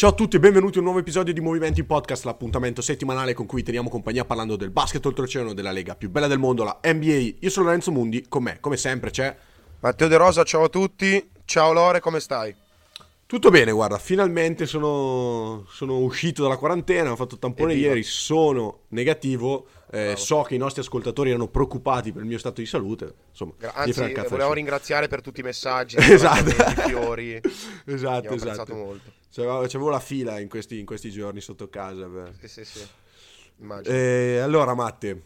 Ciao a tutti e benvenuti a un nuovo episodio di Movimenti Podcast, l'appuntamento settimanale con cui teniamo compagnia parlando del basket oltreoceano della lega più bella del mondo, la NBA. Io sono Lorenzo Mundi, con me, come sempre, c'è Matteo De Rosa, ciao a tutti. Ciao Lore, come stai? Tutto bene, guarda, finalmente sono, sono uscito dalla quarantena, ho fatto tampone Evviva. ieri, sono negativo, eh, so che i nostri ascoltatori erano preoccupati per il mio stato di salute, insomma, Gra- Anzi, volevo ringraziare per tutti i messaggi, Esatto. i fiori. esatto, Abbiamo apprezzato esatto. molto. C'avevo, c'avevo la fila in questi, in questi giorni sotto casa. per- Sì, sì, sì. Immagino. Eh, allora, Matte,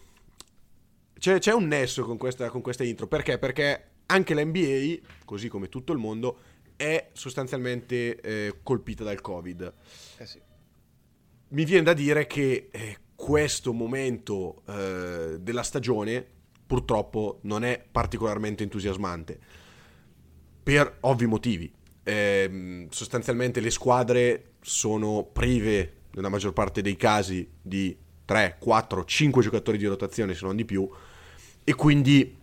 c'è, c'è un nesso con questa, con questa intro. Perché? Perché anche l'NBA, così come tutto il mondo, è sostanzialmente eh, colpita dal Covid. Eh sì. Mi viene da dire che eh, questo momento eh, della stagione purtroppo non è particolarmente entusiasmante per ovvi motivi. Ehm, sostanzialmente le squadre sono prive, nella maggior parte dei casi, di 3, 4, 5 giocatori di rotazione, se non di più, e quindi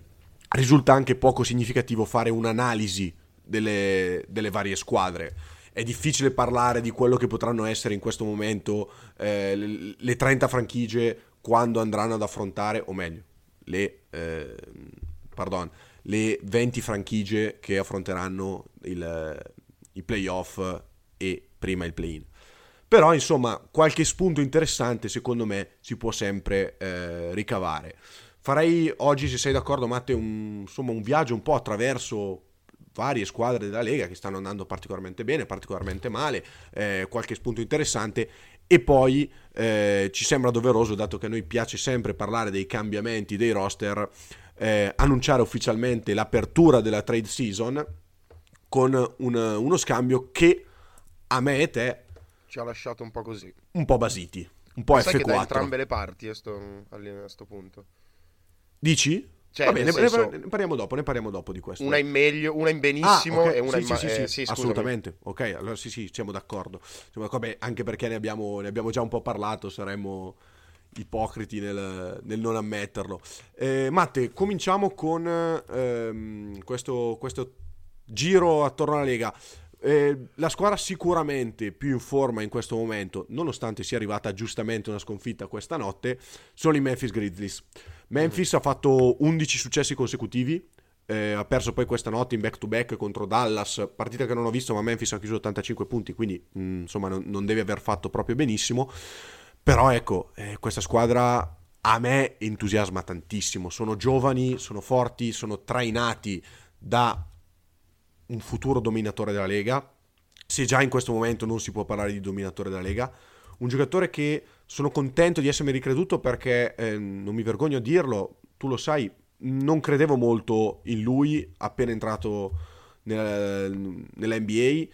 risulta anche poco significativo fare un'analisi delle, delle varie squadre. È difficile parlare di quello che potranno essere in questo momento eh, le 30 franchigie quando andranno ad affrontare, o meglio, le, eh, pardon, le 20 franchigie che affronteranno il, i playoff e prima il play-in. Però, insomma, qualche spunto interessante secondo me si può sempre eh, ricavare. Farei oggi, se sei d'accordo, Matte, un, insomma, un viaggio un po' attraverso varie squadre della Lega che stanno andando particolarmente bene, particolarmente male, eh, qualche spunto interessante e poi eh, ci sembra doveroso, dato che a noi piace sempre parlare dei cambiamenti dei roster, eh, annunciare ufficialmente l'apertura della trade season con un- uno scambio che a me e te Ci ha lasciato un po' così. un po' basiti, un po' Sai che da F4. entrambe le parti a sto, a sto punto. Dici? Cioè, Va bene, nel ne, senso- ne parliamo dopo, ne parliamo dopo di questo. Una in meglio, una in benissimo Ah, ok. e una sì, in ma- sì, sì, eh, sì, assolutamente. Ok, allora sì, sì, siamo d'accordo. Siamo d'accordo, beh, anche perché ne abbiamo, ne abbiamo già un po' parlato, saremmo ipocriti nel, nel non ammetterlo. Eh, Matte, cominciamo con ehm, questo, questo giro attorno alla Lega. Eh, la squadra sicuramente più in forma in questo momento, nonostante sia arrivata giustamente una sconfitta questa notte, sono i Memphis Grizzlies. Memphis ha fatto 11 successi consecutivi, eh, ha perso poi questa notte in back to back contro Dallas, partita che non ho visto, ma Memphis ha chiuso 85 punti, quindi mh, insomma non, non deve aver fatto proprio benissimo. Però ecco, eh, questa squadra a me entusiasma tantissimo. Sono giovani, sono forti, sono trainati da un futuro dominatore della Lega. Se già in questo momento non si può parlare di dominatore della Lega, un giocatore che sono contento di essermi ricreduto perché eh, non mi vergogno a dirlo, tu lo sai, non credevo molto in lui appena entrato nel- nella NBA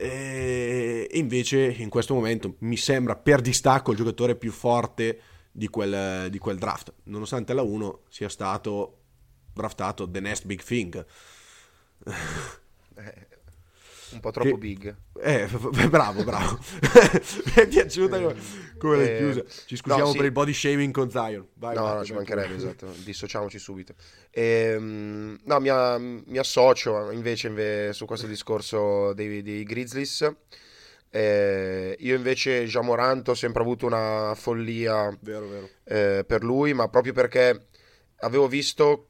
e invece in questo momento mi sembra per distacco il giocatore più forte di quel, di quel draft, nonostante la 1 sia stato draftato the next big thing. Eh, un po' troppo Che- big. Eh, bravo, bravo. Mi è piaciuta come, come l'hai Eh, chiusa. Ci scusiamo no, sì. per il body shaming con Zion. Vai, No, vai, no, ci mancherebbe, esatto, dissociamoci subito. Ehm, no, mi, a- mi associo invece inve- su questo discorso dei, dei Grizzlies. Eh, io invece, Jamorant, ho sempre avuto una follia Vero, vero. eh, per lui, ma proprio perché avevo visto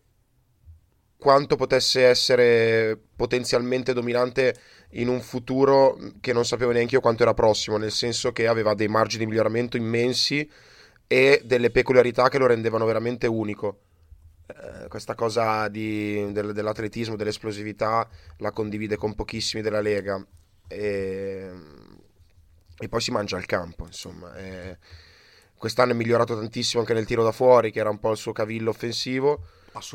quanto potesse essere potenzialmente dominante in un futuro che non sapevo neanche io quanto era prossimo, nel senso che aveva dei margini di miglioramento immensi e delle peculiarità che lo rendevano veramente unico. Eh, questa cosa di- del- dell'atletismo, dell'esplosività, la condivide con pochissimi della Lega. E, e poi si mangia al campo, insomma. E quest'anno è migliorato tantissimo anche nel tiro da fuori, che era un po' il suo cavillo offensivo.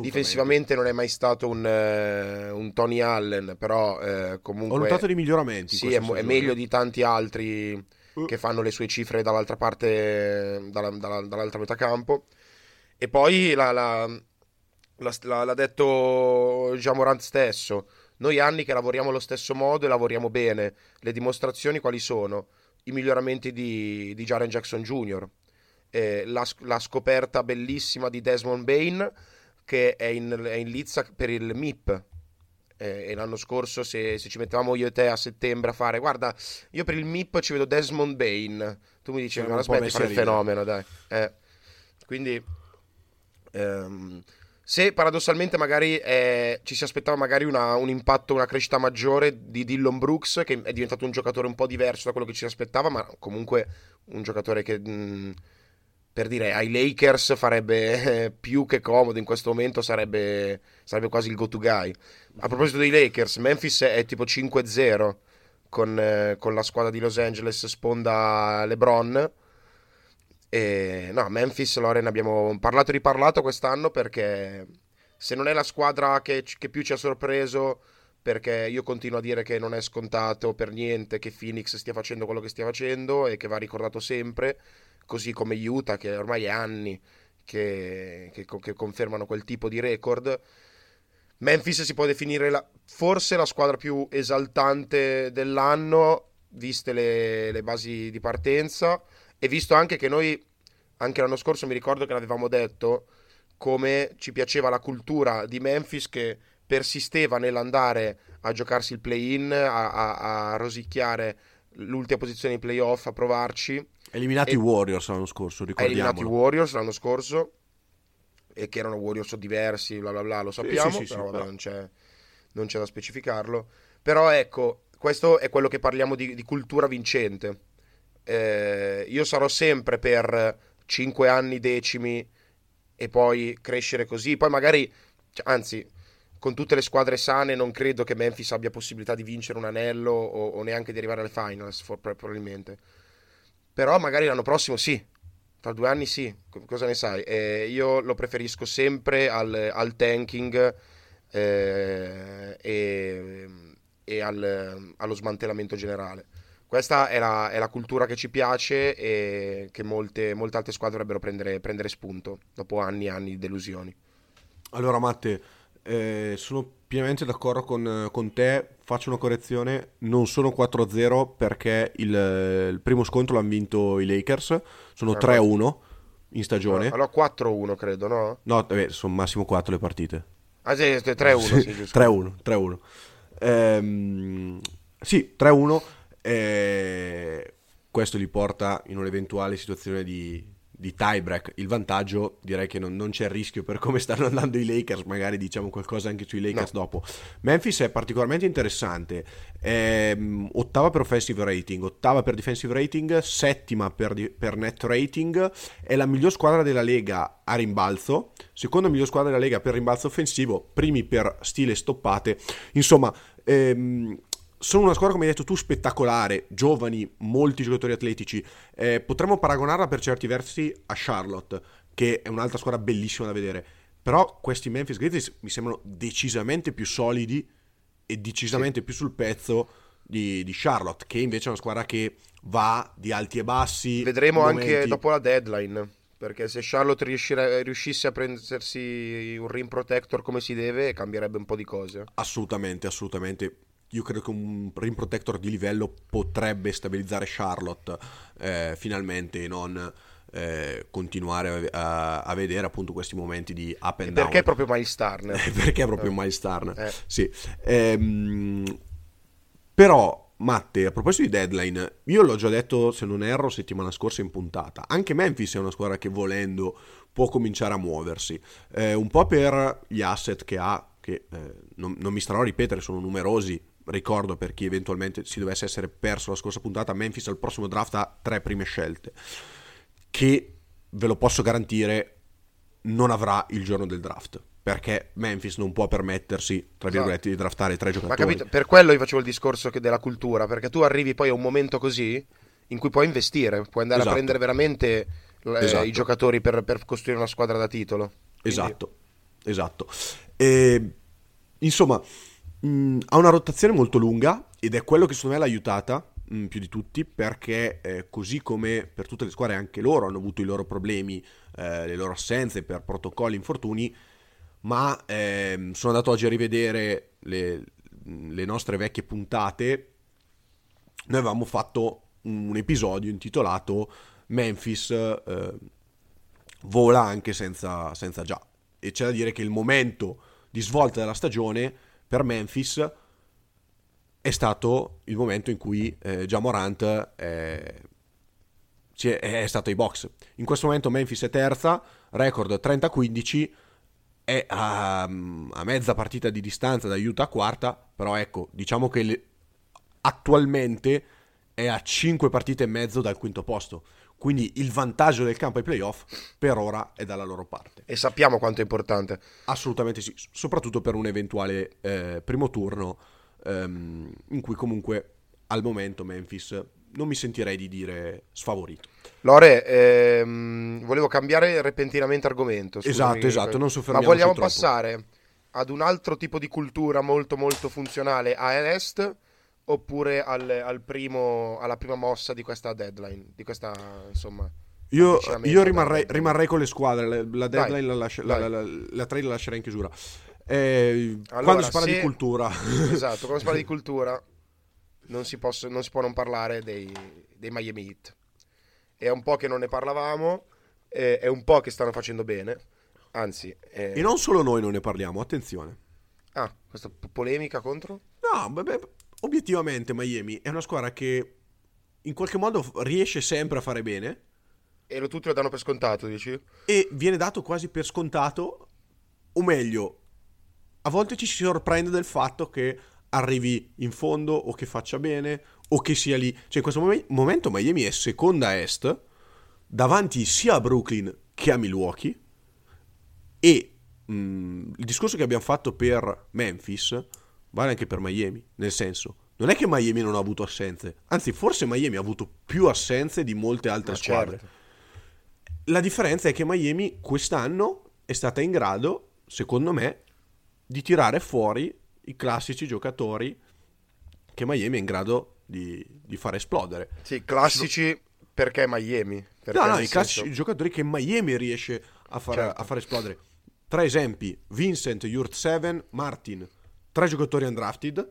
Difensivamente non è mai stato un, eh, un Tony Allen, però eh, Ho comunque notato dei miglioramenti. sì, è, è meglio di tanti altri Uh. che fanno le sue cifre dall'altra parte, dalla- dalla- dall'altra metà campo. E poi la- la- la- l'ha detto Jamorant stesso. Noi anni che lavoriamo allo stesso modo e lavoriamo bene. Le dimostrazioni quali sono? I miglioramenti di, di Jaren Jackson Jr., eh, la, la scoperta bellissima di Desmond Bain che è in, è in lizza per il MIP e l'anno scorso, se, se, ci mettevamo io e te a settembre a fare, guarda, io per il MIP ci vedo Desmond Bain. Tu mi dici, ma aspetta, fare il fenomeno, dai. Eh. Quindi, ehm, se paradossalmente magari eh, ci si aspettava magari una, un impatto, una crescita maggiore di Dillon Brooks, che è diventato un giocatore un po' diverso da quello che ci si aspettava, ma comunque un giocatore che... Mh, mm, per dire ai Lakers farebbe eh, più che comodo in questo momento, sarebbe, sarebbe quasi il go-to guy. A proposito dei Lakers, Memphis è tipo 5-0 con, eh, con la squadra di Los Angeles, sponda LeBron. E, no, Memphis, Loren, abbiamo parlato e riparlato quest'anno perché se non è la squadra che, che più ci ha sorpreso, perché io continuo a dire che non è scontato per niente che Phoenix stia facendo quello che stia facendo e che va ricordato sempre così come Utah, che ormai è anni che, che, che confermano quel tipo di record. Memphis si può definire la, forse la squadra più esaltante dell'anno, viste le, le, basi di partenza, e visto anche che noi, anche l'anno scorso mi ricordo che l'avevamo detto, come ci piaceva la cultura di Memphis che persisteva nell'andare a giocarsi il play-in, a, a, a rosicchiare l'ultima posizione in playoff, a provarci Eliminati i Warriors l'anno scorso, ricordiamo. Eliminati i Warriors l'anno scorso, e che erano Warriors diversi, bla bla bla, lo sappiamo, sì, sì, sì, però, vabbè, non, c'è, non, c'è, da specificarlo. Però ecco, questo è quello che parliamo di, di cultura vincente. Eh, io sarò sempre per 5 anni decimi e poi crescere così, poi magari, cioè, anzi, con tutte le squadre sane non credo che Memphis abbia possibilità di vincere un anello o, o neanche di arrivare alle finals, for, probabilmente però magari l'anno prossimo sì, tra due anni sì, cosa ne sai? Eh, io lo preferisco sempre al, al tanking eh, e, e al, allo smantellamento generale. Questa è la, è la, cultura che ci piace e che molte, molte altre squadre dovrebbero prendere, prendere spunto dopo anni e anni di delusioni. Allora Matte, eh, sono pienamente d'accordo con, con, te, faccio una correzione, non sono 4-0 perché il, il primo scontro l'hanno vinto i Lakers, sono ah, 3-1 in stagione. Allora 4-1 credo, no? No, beh, sono massimo 4 le partite. Ah sì, 3-1, sì, 3-1, 3-1. Ehm, sì, 3-1. Eh, questo li porta in un'eventuale situazione di, di tiebreak. Il vantaggio direi che non, non, c'è rischio per come stanno andando i Lakers magari diciamo qualcosa anche sui Lakers no. dopo. Memphis è particolarmente interessante è, um, ottava per offensive rating ottava per defensive rating settima per, di, per, net rating è la miglior squadra della Lega a rimbalzo seconda miglior squadra della Lega per rimbalzo offensivo primi per stile stoppate. Insomma ehm, sono una squadra, come hai detto tu, spettacolare, giovani, molti giocatori atletici. Eh, potremmo paragonarla per certi versi a Charlotte, che è un'altra squadra bellissima da vedere. Però questi Memphis Grizzlies mi sembrano decisamente più solidi e decisamente sì. più sul pezzo di, di, Charlotte, che invece è una squadra che va di alti e bassi. Vedremo anche dopo la deadline. Perché se Charlotte riuscisse a prendersi un rim protector come si deve, cambierebbe un po' di cose. Assolutamente, assolutamente io credo che un rim protector di livello potrebbe stabilizzare Charlotte eh, finalmente e non eh, continuare a, a, vedere appunto questi momenti di up and e down. Perché è proprio Miles Turner? perché è proprio eh. Miles Turner, eh. sì. Ehm, però Matte, a proposito di deadline, io l'ho già detto, se non erro, settimana scorsa in puntata. Anche Memphis è una squadra che volendo può cominciare a muoversi. Eh, un po' per gli asset che ha, che eh, non, non, mi starò a ripetere, sono numerosi, ricordo per chi eventualmente si dovesse essere perso la scorsa puntata, Memphis al prossimo draft ha tre prime scelte, che ve lo posso garantire non avrà il giorno del draft. Perché Memphis non può permettersi, tra esatto. virgolette, di draftare tre giocatori. Ma capito, per quello io facevo il discorso della cultura, perché tu arrivi poi a un momento così in cui puoi investire, puoi andare esatto. a prendere veramente eh, esatto. i giocatori per, per, costruire una squadra da titolo. Quindi... Esatto, esatto. E, insomma, mh, mm, ha una rotazione molto lunga ed è quello che secondo me l'ha aiutata mh, mm, più di tutti perché eh, così come per tutte le squadre anche loro hanno avuto i loro problemi, eh, le loro assenze per protocolli, infortuni, ma eh, sono andato oggi a rivedere le, le nostre vecchie puntate, noi avevamo fatto un episodio intitolato Memphis eh, vola anche senza, senza già. E c'è da dire che il momento di svolta della stagione per Memphis è stato il momento in cui eh, Jamorant è, è, è stato ai box. In questo momento Memphis è terza, record 30-15, è a, a, mezza partita di distanza da Utah quarta, però ecco, diciamo che le, attualmente è a 5 partite e mezzo dal quinto posto. Quindi il vantaggio del campo ai playoff per ora è dalla loro parte. E sappiamo quanto è importante. Assolutamente sì, soprattutto per un eventuale eh, primo turno ehm, in cui comunque al momento Memphis non mi sentirei di dire sfavorito. Lore, ehm, volevo cambiare repentinamente argomento. Esatto, esatto, non soffermiamoci Ma vogliamo troppo. passare ad un altro tipo di cultura molto molto funzionale a est oppure al, al primo, alla prima mossa di questa deadline, di questa insomma... Io, io rimarrei, rimarrei, con le squadre, la deadline, dai, la, lascia, la, la, trade la lascerei in chiusura. Eh, allora, quando si parla se... di cultura... Esatto, quando si parla di cultura non si, posso, non si può non parlare dei, dei, Miami Heat. È un po' che non ne parlavamo, eh, è un po' che stanno facendo bene, anzi... Eh... E non solo noi non ne parliamo, attenzione. Ah, questa polemica contro? No, beh, obiettivamente Miami è una squadra che in qualche modo riesce sempre a fare bene. E lo tutti lo danno per scontato, dici? E viene dato quasi per scontato, o meglio, a volte ci si sorprende del fatto che arrivi in fondo o che faccia bene o che sia lì. Cioè in questo mom- momento Miami è seconda a est, davanti sia a Brooklyn che a Milwaukee e mh, mm, il discorso che abbiamo fatto per Memphis vale anche per Miami, nel senso non è che Miami non ha avuto assenze, anzi forse Miami ha avuto più assenze di molte altre Ma squadre. Certo. La differenza è che Miami quest'anno è stata in grado, secondo me, di tirare fuori i classici giocatori che Miami è in grado di, di fare esplodere. Sì, classici perché Miami. Perché no, no, i classici giocatori che Miami riesce a far, certo. a fare esplodere. Tre esempi, Vincent, Yurt 7, Martin, tre giocatori undrafted.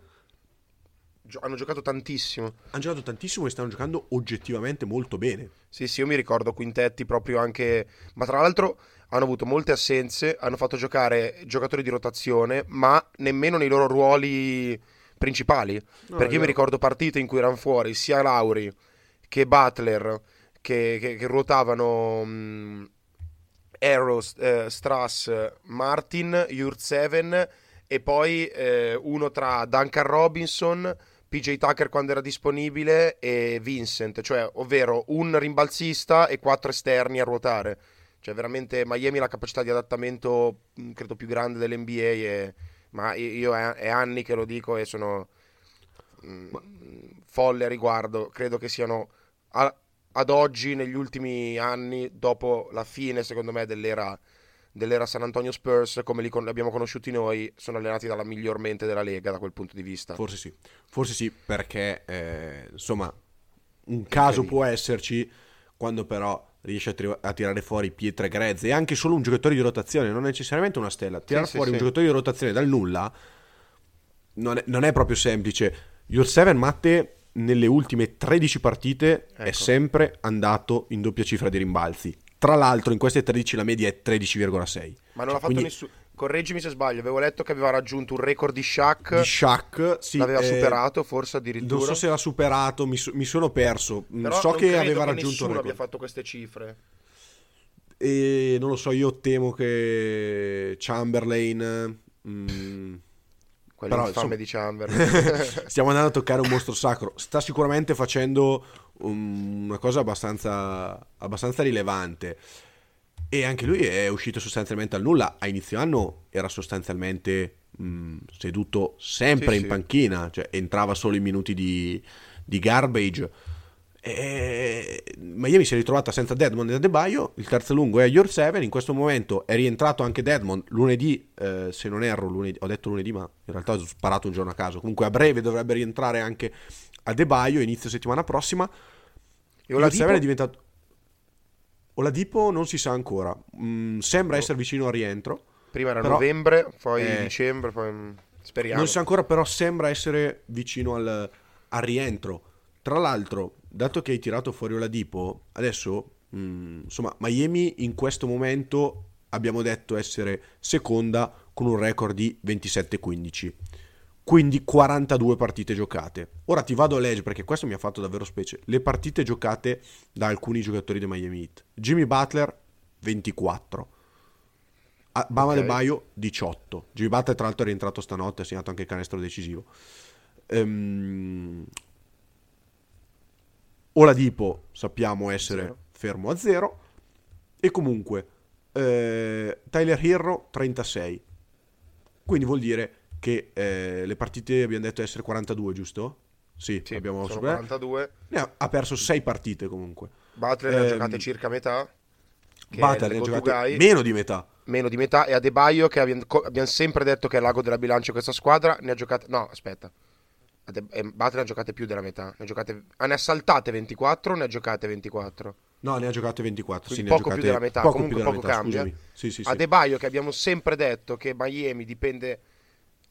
Hanno giocato tantissimo. Hanno giocato tantissimo e stanno giocando oggettivamente molto bene. Sì, sì, io mi ricordo quintetti proprio anche... Ma tra l'altro hanno avuto molte assenze, hanno fatto giocare giocatori di rotazione, ma nemmeno nei loro ruoli principali. No, perché io mi ricordo partite in cui erano fuori sia Lauri che Butler, che, che, che ruotavano um, Arrows, eh, Strass, Martin, Yurt7 e poi eh, uno tra Duncan Robinson, PJ Tucker quando era disponibile e Vincent, cioè ovvero un rimbalzista e quattro esterni a ruotare. Cioè, veramente Miami ha la capacità di adattamento, mm, credo, più grande dell'NBA. E, ma io è, è, anni che lo dico e sono mh, mm, folle a riguardo. Credo che siano a, ad oggi, negli ultimi anni, dopo la fine, secondo me, dell'era, dell'era San Antonio Spurs, come li con, abbiamo conosciuti noi, sono allenati dalla miglior mente della Lega da quel punto di vista. Forse sì, forse sì, perché eh, insomma, un caso può esserci quando però riesce a, tri- a, tirare fuori pietre grezze e anche solo un giocatore di rotazione, non necessariamente una stella. Tirare sì, fuori sì, un sì. giocatore di rotazione dal nulla non è, non è proprio semplice. Your 7 Matte nelle ultime 13 partite ecco. è sempre andato in doppia cifra di rimbalzi. Tra l'altro in queste 13 la media è 13,6. Ma non cioè, l'ha fatto quindi... nessuno. Correggimi se sbaglio, avevo letto che aveva raggiunto un record di Shaq. Di Shaq, sì. L'aveva eh, superato, forse addirittura. Non so se l'ha superato, mi, mi sono perso. Mm, Però so che aveva che raggiunto nessuno abbia fatto queste cifre. E non lo so, io temo che Chamberlain. Mm, quello Però, infame di Chamberlain. stiamo andando a toccare un mostro sacro. Sta sicuramente facendo un, una cosa abbastanza, abbastanza rilevante. E anche lui è uscito sostanzialmente al nulla. A inizio anno era sostanzialmente mh, seduto sempre sì, in sì. panchina, cioè entrava solo in minuti di, di garbage. E Miami si è ritrovata senza Deadmond e Adebayo. Il terzo lungo è Your 7. In questo momento è rientrato anche Deadmond lunedì. Eh, se non erro, lunedì, ho detto lunedì, ma in realtà ho sparato un giorno a caso. Comunque a breve dovrebbe rientrare anche Adebayo. Inizio settimana prossima. E 7 è diventato. Oladipo non si sa ancora. Mm, sembra essere vicino al rientro. Prima era però, novembre, poi eh, dicembre, poi mm, speriamo. Non si sa ancora, però sembra essere vicino al, al rientro. Tra l'altro, dato che hai tirato fuori Oladipo, adesso, mh, mm, insomma, Miami in questo momento abbiamo detto essere seconda con un record di 27-15. Quindi 42 partite giocate. Ora ti vado a leggere perché questo mi ha fatto davvero specie. Le partite giocate da alcuni giocatori di Miami Heat. Jimmy Butler 24. Bama okay. De Baio 18. Jimmy Butler tra l'altro è rientrato stanotte, ha segnato anche il canestro decisivo. Um, Oladipo sappiamo essere zero. fermo a zero. E comunque eh, Tyler Hero 36. Quindi vuol dire che eh, le partite abbiamo detto essere 42, giusto? Sì, sì abbiamo sono 42. Ha, ha, perso 6 partite comunque. Butler eh, ne ha giocate circa metà. Butler ne ha giocate meno di metà. Meno di metà. E Adebaio, che abbiamo, abbiamo sempre detto che è l'ago della bilancia questa squadra, ne ha giocate... No, aspetta. Ade... Eh, Butler ne ha giocate più della metà. Ne ha, giocate... ah, ne ha saltate 24 o ne ha giocate 24? No, ne ha giocate 24. Sì, poco giocate... più della metà. Poco Comunque poco metà, cambia. Sì, sì, Adebaio, che abbiamo sempre detto che Miami dipende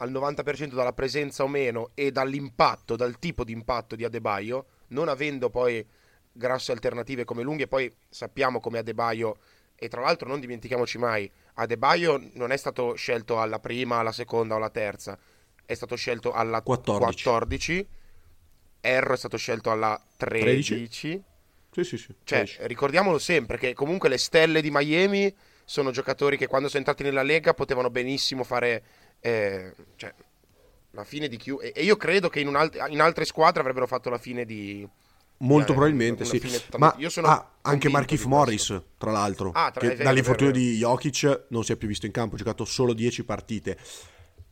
al 90% dalla presenza o meno e dall'impatto, dal tipo di impatto di Adebaio, non avendo poi grosse alternative come lunghe, poi sappiamo come Adebaio e tra l'altro non dimentichiamoci mai, Adebaio non è stato scelto alla prima, alla seconda o alla terza, è stato scelto alla 14, 14 Erro è stato scelto alla 13. 13. Sì, sì, sì. Cioè, ricordiamolo sempre che comunque le stelle di Miami sono giocatori che quando sono entrati nella Lega potevano benissimo fare eh, cioè, la fine di Q. E, io credo che in, alt- in, altre squadre avrebbero fatto la fine di. Molto di, probabilmente sì. Ma io sono ah, anche Markif Morris, tra l'altro, ah, tra, che vero, dall'infortunio di Jokic non si è più visto in campo, ha giocato solo 10 partite.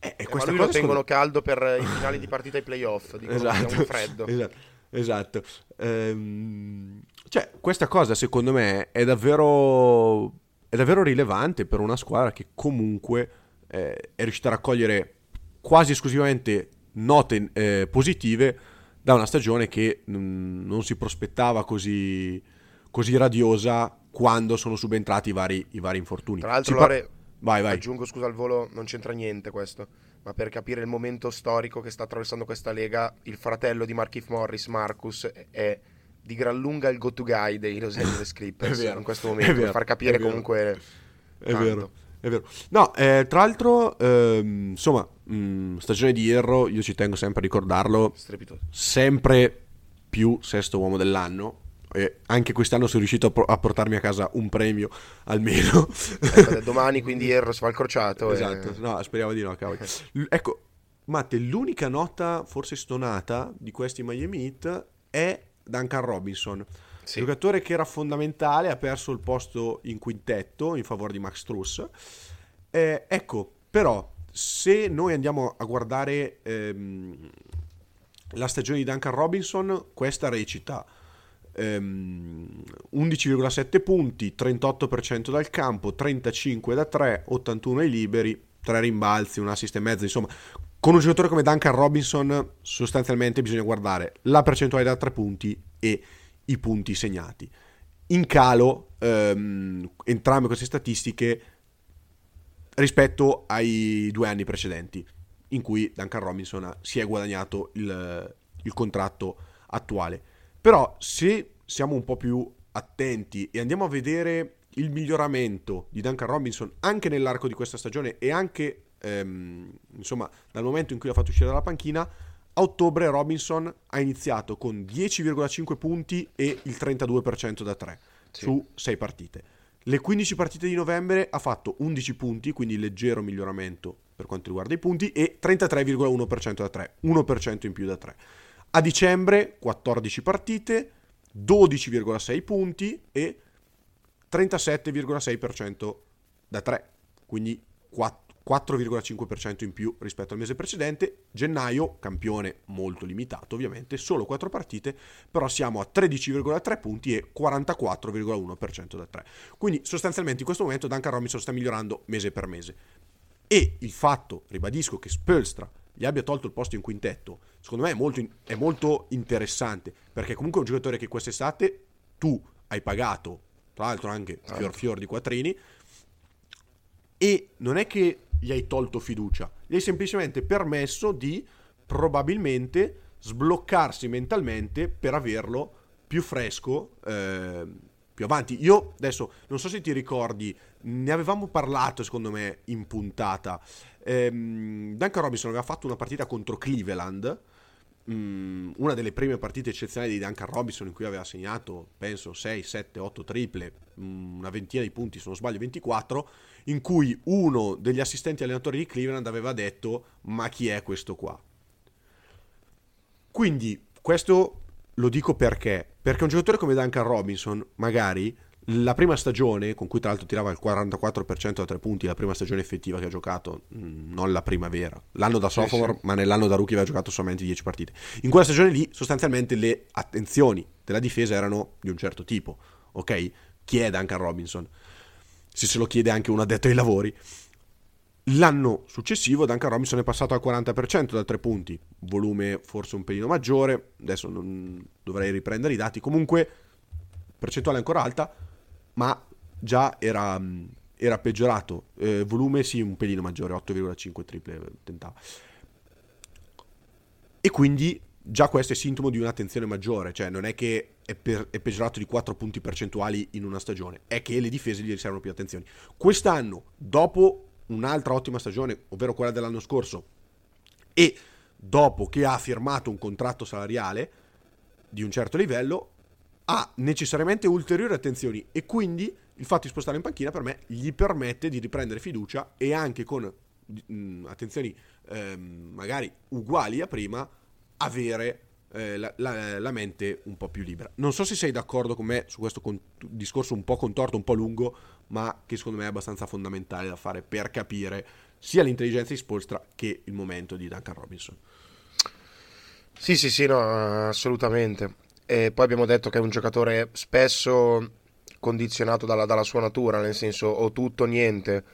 E, e questa cosa lo tengono scuola... caldo per i finali di partita ai playoff, dicono esatto, un freddo. Esatto. esatto. Ehm, cioè, questa cosa secondo me è davvero, è davvero rilevante per una squadra che comunque eh, è riuscita a raccogliere quasi esclusivamente note eh, positive da una stagione che mh, non si prospettava così, così, radiosa quando sono subentrati i vari, i vari infortuni. Tra l'altro, Lore, vai, vai. aggiungo scusa al volo, non c'entra niente questo, ma per capire il momento storico che sta attraversando questa lega, il fratello di Markif Morris, Marcus, è di gran lunga il go-to guy dei Los Angeles Clippers in questo momento, per far capire comunque... È tanto. vero. È vero. No, eh, tra l'altro, ehm, insomma, mh, mm, stagione di Hierro, io ci tengo sempre a ricordarlo, Strepitoso. sempre più sesto uomo dell'anno. E anche quest'anno sono riuscito a, pro- a, portarmi a casa un premio almeno. Ecco, domani quindi Hierro si fa il crociato. Esatto, e... no, speriamo di no, cavolo. ecco, Matte, l'unica nota forse stonata di questi Miami Heat è Duncan Robinson sì. giocatore che era fondamentale, ha perso il posto in quintetto in favore di Max Truss. Eh, ecco, però, se noi andiamo a guardare ehm, la stagione di Duncan Robinson, questa recita ehm, 11,7 punti, 38% dal campo, 35 da 3, 81 ai liberi, 3 rimbalzi, un assist e mezzo, insomma, con un giocatore come Duncan Robinson sostanzialmente bisogna guardare la percentuale da 3 punti e i punti segnati. In calo ehm, entrambe queste statistiche rispetto ai due anni precedenti, in cui Duncan Robinson si è guadagnato il, il contratto attuale. Però se siamo un po' più attenti e andiamo a vedere il miglioramento di Duncan Robinson anche nell'arco di questa stagione e anche ehm, insomma dal momento in cui l'ha fatto uscire dalla panchina a ottobre Robinson ha iniziato con 10,5 punti e il 32% da 3 sì. su 6 partite. Le 15 partite di novembre ha fatto 11 punti, quindi leggero miglioramento per quanto riguarda i punti, e 33,1% da 3, 1% in più da 3. A dicembre 14 partite, 12,6 punti e 37,6% da 3, quindi 4 4,5% in più rispetto al mese precedente. Gennaio, campione molto limitato ovviamente, solo 4 partite, però siamo a 13,3 punti e 44,1% da 3. Quindi sostanzialmente in questo momento Duncan Robinson sta migliorando mese per mese. E il fatto, ribadisco, che Spolstra gli abbia tolto il posto in quintetto, secondo me è molto, è molto interessante, perché comunque è un giocatore che quest'estate tu hai pagato, tra l'altro anche fior fior di quattrini, e non è che gli hai tolto fiducia, gli hai semplicemente permesso di probabilmente sbloccarsi mentalmente per averlo più fresco eh, più avanti. Io adesso non so se ti ricordi, ne avevamo parlato secondo me in puntata. Ehm, Duncan Robinson aveva fatto una partita contro Cleveland, mm, una delle prime partite eccezionali di Duncan Robinson in cui aveva segnato, penso, 6, 7, 8 triple, mm, una ventina di punti, se non sbaglio 24, in cui uno degli assistenti allenatori di Cleveland aveva detto ma chi è questo qua? Quindi questo lo dico perché? Perché un giocatore come Duncan Robinson magari la prima stagione, con cui tra l'altro tirava il 44% da tre punti, la prima stagione effettiva che ha giocato, mm, non la primavera, l'anno da sophomore, sì, sì. ma nell'anno da rookie aveva giocato solamente 10 partite. In quella stagione lì, sostanzialmente, le attenzioni della difesa erano di un certo tipo, ok? Chi è Duncan Robinson? Se se lo chiede anche un addetto ai lavori. L'anno successivo Duncan Robinson è passato al 40% da tre punti, volume forse un pelino maggiore, adesso non dovrei riprendere i dati, comunque percentuale ancora alta, ma già era, era peggiorato. Eh, volume sì, un pelino maggiore, 8,5 triple tentava. E quindi già questo è sintomo di un'attenzione maggiore, cioè non è che è, per, è, peggiorato di 4 punti percentuali in una stagione, è che le difese gli riservano più attenzioni. Quest'anno, dopo un'altra ottima stagione, ovvero quella dell'anno scorso, e dopo che ha firmato un contratto salariale di un certo livello, ha necessariamente ulteriori attenzioni e quindi il fatto di spostare in panchina per me gli permette di riprendere fiducia e anche con mh, attenzioni eh, magari uguali a prima avere eh, la, la, la, mente un po' più libera. Non so se sei d'accordo con me su questo con- discorso un po' contorto, un po' lungo, ma che secondo me è abbastanza fondamentale da fare per capire sia l'intelligenza di Spolstra che il momento di Duncan Robinson. Sì, sì, sì, no, assolutamente. E poi abbiamo detto che è un giocatore spesso condizionato dalla, dalla sua natura, nel senso o tutto o niente.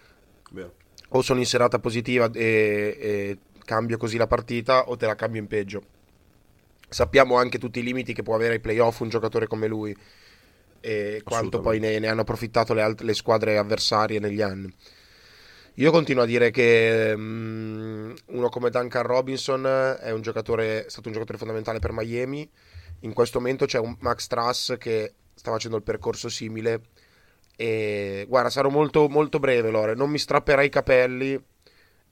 Vero. O sono in serata positiva e, e cambio così la partita o te la cambio in peggio. Sappiamo anche tutti i limiti che può avere ai playoff un giocatore come lui e quanto poi ne, ne hanno approfittato le, alt- le, squadre avversarie negli anni. Io continuo a dire che um, uno come Duncan Robinson è, un giocatore, è stato un giocatore fondamentale per Miami in questo momento c'è un Max Truss che sta facendo il percorso simile e guarda sarò molto, molto breve Lore non mi strapperai i capelli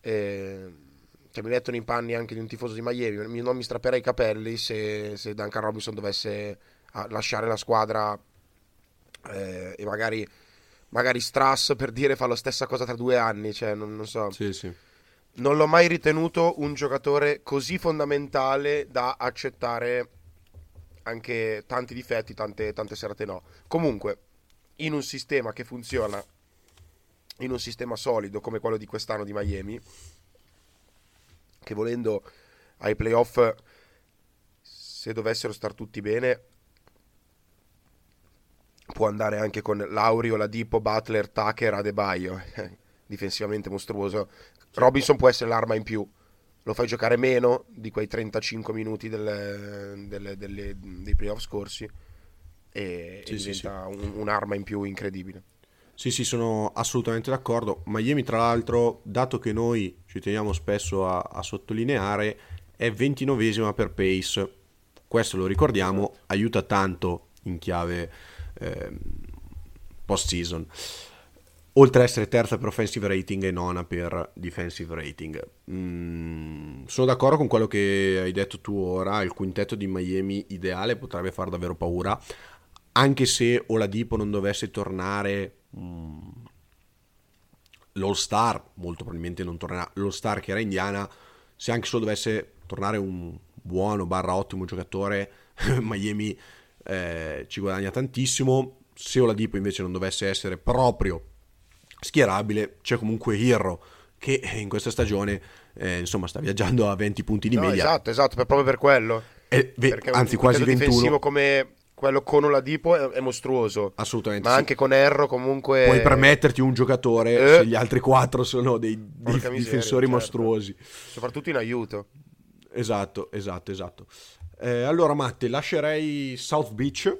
eh, che mi mettono in panni anche di un tifoso di Miami non mi strapperai i capelli se, se Duncan Robinson dovesse ah, lasciare la squadra eh, e magari magari Strass per dire fa la stessa cosa tra due anni cioè non, non so sì, sì. non l'ho mai ritenuto un giocatore così fondamentale da accettare anche tanti difetti, tante, tante serate no. Comunque, in un sistema che funziona, in un sistema solido come quello di quest'anno di Miami, che volendo ai playoff, se dovessero star tutti bene, può andare anche con Laurio, Ladipo, Butler, Tucker, Adebayo, difensivamente mostruoso. Robinson può essere l'arma in più lo fai giocare meno di quei 35 minuti delle, delle, delle, dei playoff scorsi e, sì, e diventa sì, sì. Un, un'arma in più incredibile. Sì, sì, sono assolutamente d'accordo. Miami, tra l'altro, dato che noi ci teniamo spesso a, a sottolineare, è 29esima per pace. Questo lo ricordiamo, aiuta tanto in chiave eh, post-season oltre ad essere terza per offensive rating e nona per defensive rating. Mm, sono d'accordo con quello che hai detto tu ora, il quintetto di Miami ideale potrebbe far davvero paura, anche se Oladipo non dovesse tornare mm, l'All Star, molto probabilmente non tornerà l'All Star che era indiana, se anche solo dovesse tornare un buono barra ottimo giocatore, Miami eh, ci guadagna tantissimo, se Oladipo invece non dovesse essere proprio schierabile, c'è comunque Hero che in questa stagione eh, insomma sta viaggiando a 20 punti di no, media. Esatto, esatto, proprio per quello. Ve- Perché anzi, quasi 21. difensivo come quello con Oladipo è, è mostruoso. Assolutamente. Ma sì. anche con Erro comunque... Puoi permetterti un giocatore eh. se gli altri quattro sono dei, miseria, difensori certo. mostruosi. Soprattutto in aiuto. Esatto, esatto, esatto. Eh, allora Matte, lascerei South Beach.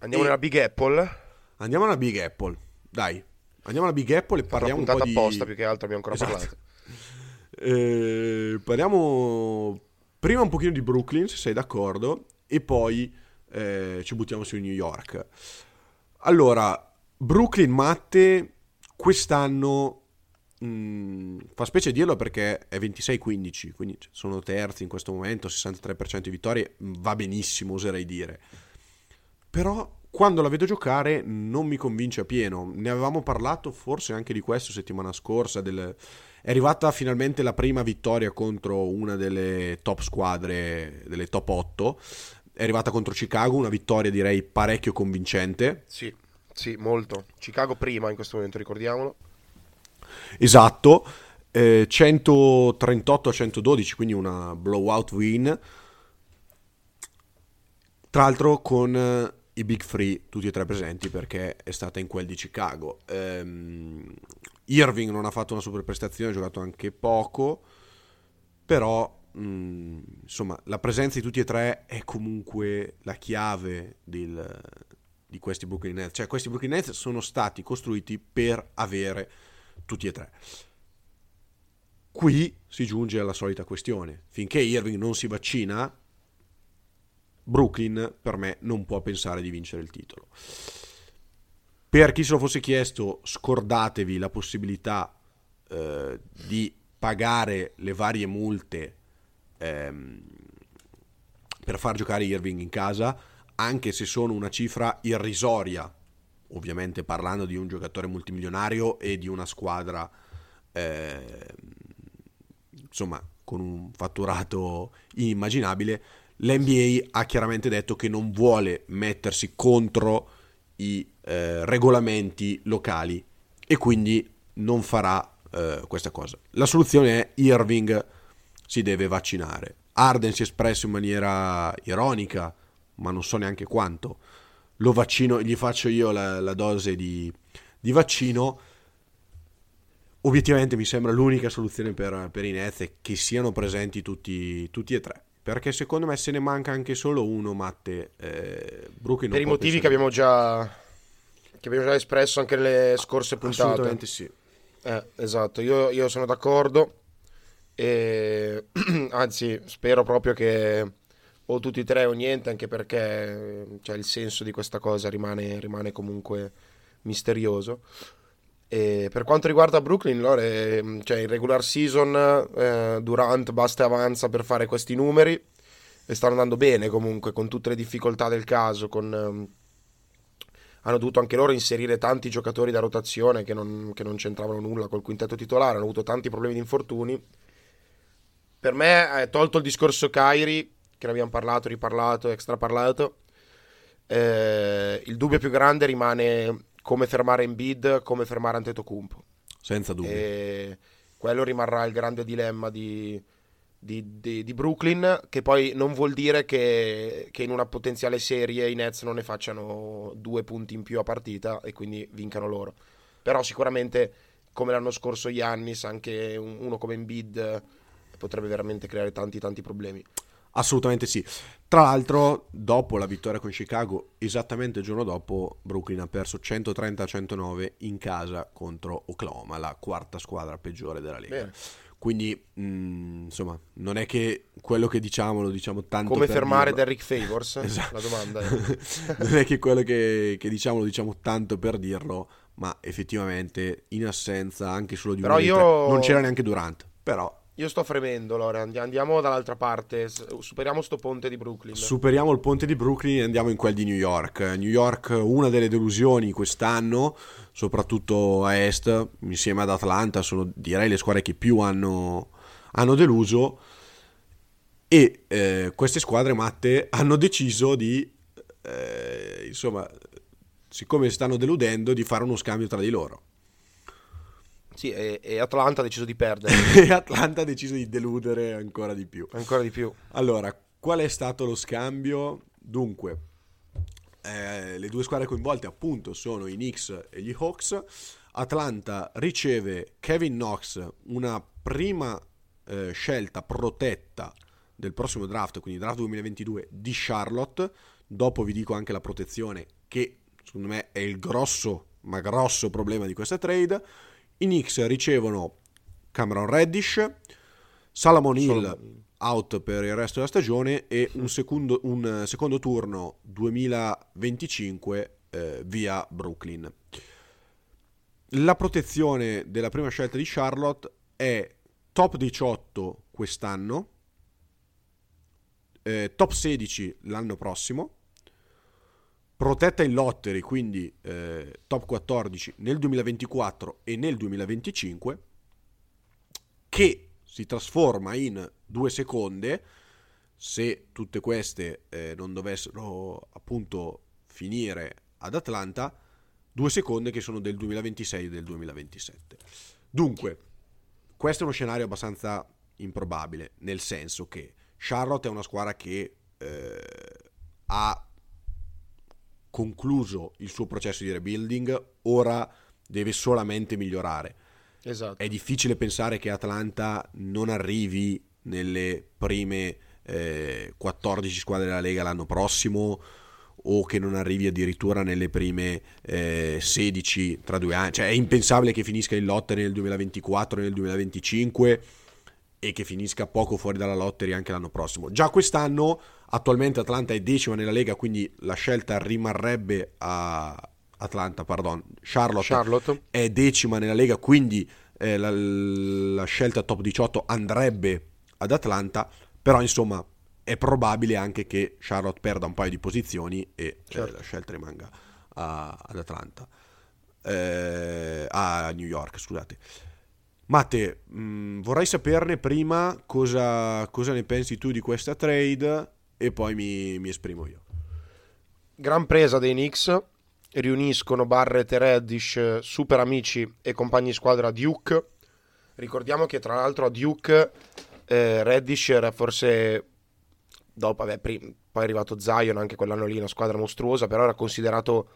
Andiamo e... nella Big Apple. Andiamo nella Big Apple. Dai, andiamo alla Big Apple e parliamo un po' di... apposta più che altro, abbiamo ancora esatto. parlato. Eh, parliamo prima un pochino di Brooklyn, se sei d'accordo, e poi eh, ci buttiamo su New York. Allora, Brooklyn Matte quest'anno mh, mm, fa specie dirlo perché è 26-15, quindi sono terzi in questo momento, 63% di vittorie, va benissimo oserei dire. Però quando la vedo giocare non mi convince a pieno. Ne avevamo parlato forse anche di questo settimana scorsa. Del... È arrivata finalmente la prima vittoria contro una delle top squadre, delle top 8. È arrivata contro Chicago, una vittoria direi parecchio convincente. Sì, sì, molto. Chicago prima in questo momento, ricordiamolo. Esatto. Eh, 138 a 112, quindi una blowout win. Tra l'altro con i Big Free tutti e tre presenti perché è stata in quel di Chicago. Um, Irving non ha fatto una super prestazione, ha giocato anche poco, però mh, insomma la presenza di tutti e tre è comunque la chiave del, di questi Brooklyn Nets. Cioè questi Brooklyn Nets sono stati costruiti per avere tutti e tre. Qui si giunge alla solita questione. Finché Irving non si vaccina, Brooklyn per me non può pensare di vincere il titolo. Per chi se lo fosse chiesto, scordatevi la possibilità eh, di pagare le varie multe ehm, per far giocare Irving in casa, anche se sono una cifra irrisoria, ovviamente parlando di un giocatore multimilionario e di una squadra eh, insomma con un fatturato inimmaginabile l'NBA ha chiaramente detto che non vuole mettersi contro i eh, regolamenti locali e quindi non farà eh, questa cosa. La soluzione è Irving si deve vaccinare. Arden si è espresso in maniera ironica, ma non so neanche quanto. Lo vaccino, gli faccio io la, la dose di, di, vaccino. Obiettivamente mi sembra l'unica soluzione per, per i Nets che siano presenti tutti, tutti e tre. Perché secondo me se ne manca anche solo uno, Matte. Eh, Brooklyn per i motivi che abbiamo, già, che abbiamo già espresso anche nelle scorse puntate. Assolutamente sì. Eh, esatto, io, io, sono d'accordo. E, anzi, spero proprio che o tutti e tre o niente, anche perché cioè, il senso di questa cosa rimane, rimane comunque misterioso. E per quanto riguarda Brooklyn, loro, eh, cioè in regular season eh, Durant basta e avanza per fare questi numeri e stanno andando bene comunque con tutte le difficoltà del caso. Con, eh, hanno dovuto anche loro inserire tanti giocatori da rotazione che non, che non c'entravano nulla col quintetto titolare, hanno avuto tanti problemi di infortuni. Per me, eh, tolto il discorso Kairi, che ne abbiamo parlato, riparlato, extra parlato, eh, il dubbio più grande rimane come fermare Embiid, come fermare Antetokounmpo. Senza dubbio. E quello rimarrà il grande dilemma di, di, di, di Brooklyn, che poi non vuol dire che, che, in una potenziale serie i Nets non ne facciano due punti in più a partita e quindi vincano loro. Però sicuramente, come l'anno scorso Giannis, anche uno come Embiid potrebbe veramente creare tanti tanti problemi. Assolutamente sì. Tra l'altro, dopo la vittoria con Chicago, esattamente il giorno dopo, Brooklyn ha perso 130-109 in casa contro Oklahoma, la quarta squadra peggiore della Lega. Bene. Quindi, mh, mm, insomma, non è che quello che diciamo lo diciamo tanto Come per fermare dirlo. Derrick Favors? esatto. La domanda è. non è che quello che, che, diciamo lo diciamo tanto per dirlo, ma effettivamente in assenza anche solo di un io... non c'era neanche Durant. Però io sto fremendo, Lore. Andiamo dall'altra parte. Superiamo sto ponte di Brooklyn. Superiamo il ponte di Brooklyn e andiamo in quel di New York. New York, una delle delusioni quest'anno, soprattutto a est, insieme ad Atlanta, sono direi le squadre che più hanno, hanno deluso. E eh, queste squadre matte hanno deciso di, eh, insomma, siccome stanno deludendo, di fare uno scambio tra di loro. Sì, e, e, Atlanta ha deciso di perdere. e Atlanta ha deciso di deludere ancora di più. Ancora di più. Allora, qual è stato lo scambio? Dunque, eh, le due squadre coinvolte appunto sono i Knicks e gli Hawks. Atlanta riceve Kevin Knox, una prima eh, scelta protetta del prossimo draft, quindi draft 2022 di Charlotte. Dopo vi dico anche la protezione che secondo me è il grosso, ma grosso problema di questa trade i Knicks ricevono Cameron Reddish, Salomon Hill out per il resto della stagione e un secondo, un secondo turno 2025 eh, via Brooklyn. la protezione della prima scelta di Charlotte è top 18 quest'anno, eh, top 16 l'anno prossimo, protetta in lottery, quindi eh, top 14 nel 2024 e nel 2025, che si trasforma in due seconde se tutte queste eh, non dovessero appunto finire ad Atlanta, due seconde che sono del 2026 e del 2027. Dunque, questo è uno scenario abbastanza improbabile, nel senso che Charlotte è una squadra che eh, ha concluso il suo processo di rebuilding, ora deve solamente migliorare. Esatto. È difficile pensare che Atlanta non arrivi nelle prime eh, 14 squadre della Lega l'anno prossimo o che non arrivi addirittura nelle prime eh, 16 tra due anni. Cioè è impensabile che finisca in lotta nel 2024 nel 2025 e che finisca poco fuori dalla lottery anche l'anno prossimo. Già quest'anno attualmente Atlanta è decima nella Lega, quindi la scelta rimarrebbe a Atlanta, pardon, Charlotte, Charlotte. è decima nella Lega, quindi eh, la, la scelta top 18 andrebbe ad Atlanta, però insomma è probabile anche che Charlotte perda un paio di posizioni e Certo. eh, la scelta rimanga a- ad Atlanta. Eh, a New York, scusate. Matte, mh, vorrei saperne prima cosa, cosa ne pensi tu di questa trade e poi mi, mi esprimo io. Gran presa dei Knicks, riuniscono Barrett e Reddish, super amici e compagni squadra Duke. Ricordiamo che tra l'altro a Duke eh, Reddish era forse dopo, vabbè, prim- poi è arrivato Zion, anche quell'anno lì, una squadra mostruosa, però era considerato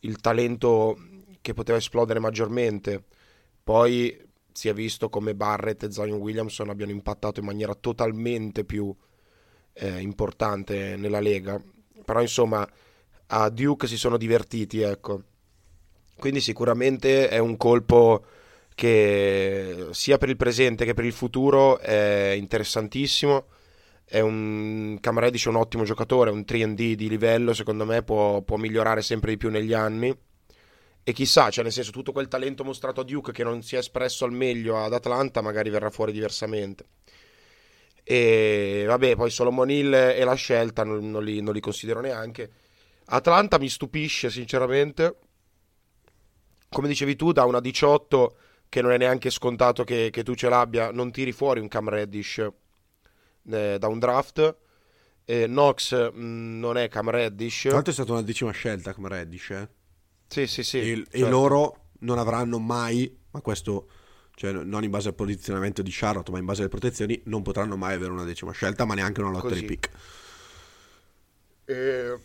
il talento che poteva esplodere maggiormente. Poi si è visto come Barrett e Zion Williamson abbiano impattato in maniera totalmente più eh, importante nella Lega. Però insomma a Duke si sono divertiti, ecco. Quindi sicuramente è un colpo che sia per il presente che per il futuro è interessantissimo. È un Cam Reddish è un ottimo giocatore, un 3D di livello, secondo me può, può migliorare sempre di più negli anni. E chissà, cioè nel senso tutto quel talento mostrato a Duke che non si è espresso al meglio ad Atlanta magari verrà fuori diversamente. E vabbè, poi Solomon Hill e la scelta non, non li, non li considero neanche. Atlanta mi stupisce sinceramente. Come dicevi tu, da una 18 che non è neanche scontato che, che tu ce l'abbia, non tiri fuori un Cam Reddish eh, da un draft. Eh, Knox mh, non è Cam Reddish. L'altro è stata una decima scelta come Reddish, eh? Sì, sì, sì. e, e certo. loro non avranno mai, ma questo cioè non in base al posizionamento di Charlotte, ma in base alle protezioni, non potranno mai avere una decima scelta, ma neanche una lottery Così. pick. Eh,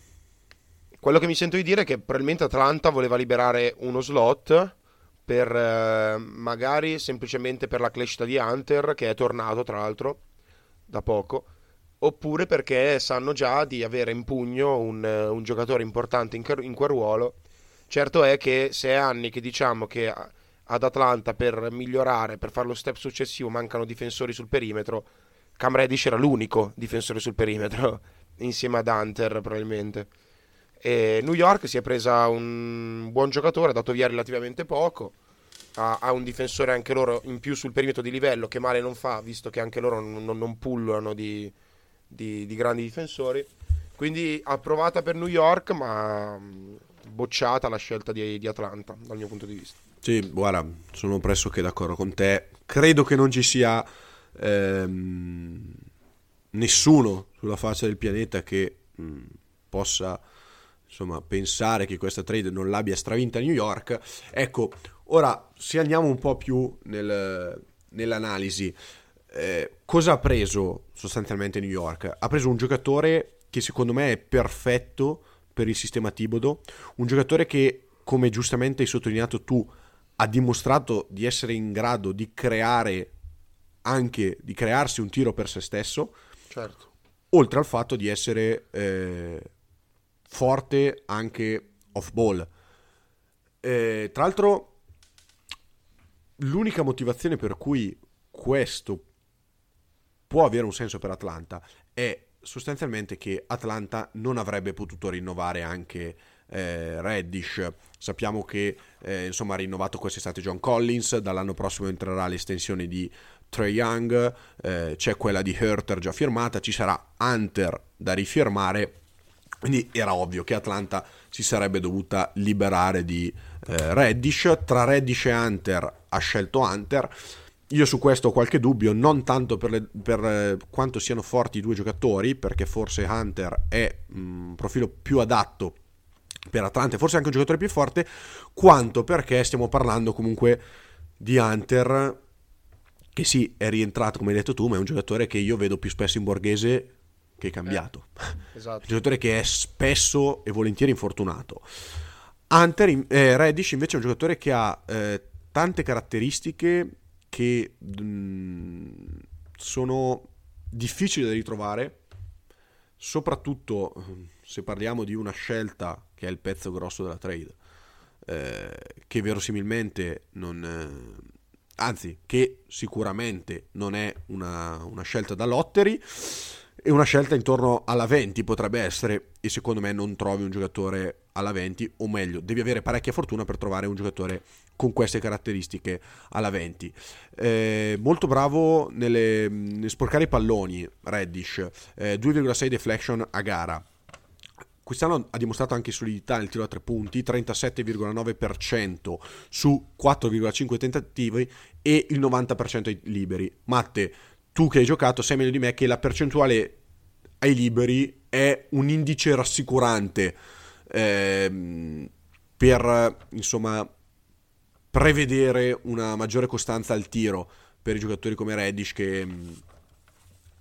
quello che mi sento di dire è che probabilmente Atlanta voleva liberare uno slot per eh, magari semplicemente per la crescita di Hunter, che è tornato tra l'altro da poco, oppure perché sanno già di avere in pugno un, eh, un giocatore importante in, in quel ruolo. Certo è che se è anni che diciamo che ad Atlanta per migliorare, per fare lo step successivo, mancano difensori sul perimetro, Cam Reddish era l'unico difensore sul perimetro, insieme ad Hunter probabilmente. E New York si è presa un buon giocatore, ha dato via relativamente poco, ha, ha un difensore anche loro in più sul perimetro di livello, che male non fa, visto che anche loro non, non- pullano di, di- di grandi difensori. Quindi approvata per New York, ma bocciata la scelta di, di Atlanta, dal mio punto di vista. Sì, guarda, sono pressoché d'accordo con te. Credo che non ci sia ehm, nessuno sulla faccia del pianeta che mh, possa insomma, pensare che questa trade non l'abbia stravinta New York. Ecco, ora se andiamo un po' più nel- nell'analisi, eh, cosa ha preso sostanzialmente New York? Ha preso un giocatore che secondo me è perfetto per il sistema Thibodeau, un giocatore che, come giustamente hai sottolineato tu, ha dimostrato di essere in grado di creare anche di crearsi un tiro per se stesso, Certo. oltre al fatto di essere eh, forte anche off ball. Eh, tra l'altro, l'unica motivazione per cui questo può avere un senso per Atlanta è sostanzialmente che Atlanta non avrebbe potuto rinnovare anche eh, Reddish. Sappiamo che eh, insomma ha rinnovato quest'estate John Collins, dall'anno prossimo entrerà l'estensione di Trey Young, eh, c'è quella di Herter già firmata, ci sarà Hunter da rifirmare, quindi era ovvio che Atlanta si sarebbe dovuta liberare di eh, Reddish. Tra Reddish e Hunter ha scelto Hunter. Io su questo ho qualche dubbio, non tanto per, le, per eh, quanto siano forti i due giocatori, perché forse Hunter è mm, un profilo più adatto per Atlanta, forse anche un giocatore più forte, quanto perché stiamo parlando comunque di Hunter, che sì, è rientrato come hai detto tu, ma è un giocatore che io vedo più spesso in borghese che è cambiato. Eh, esatto. un giocatore che è spesso e volentieri infortunato. Hunter, eh, Reddish invece è un giocatore che ha eh, tante caratteristiche che mm, sono difficili da ritrovare, soprattutto mm, se parliamo di una scelta che è il pezzo grosso della trade, eh, che verosimilmente non... Eh, anzi, che sicuramente non è una, una scelta da lottery e una scelta intorno alla 20 potrebbe essere e secondo me non trovi un giocatore alla 20 o meglio devi avere parecchia fortuna per trovare un giocatore con queste caratteristiche alla 20 eh, molto bravo nelle, nelle, sporcare i palloni Reddish. Eh, 2,6 deflection a gara. Quest'anno ha dimostrato anche solidità nel tiro a tre punti, 37,9% su 4,5 tentativi e il 90% ai liberi. Matte, tu che hai giocato sai meglio di me che la percentuale ai liberi è un indice rassicurante ehm, per insomma prevedere una maggiore costanza al tiro per i giocatori come Reddish che,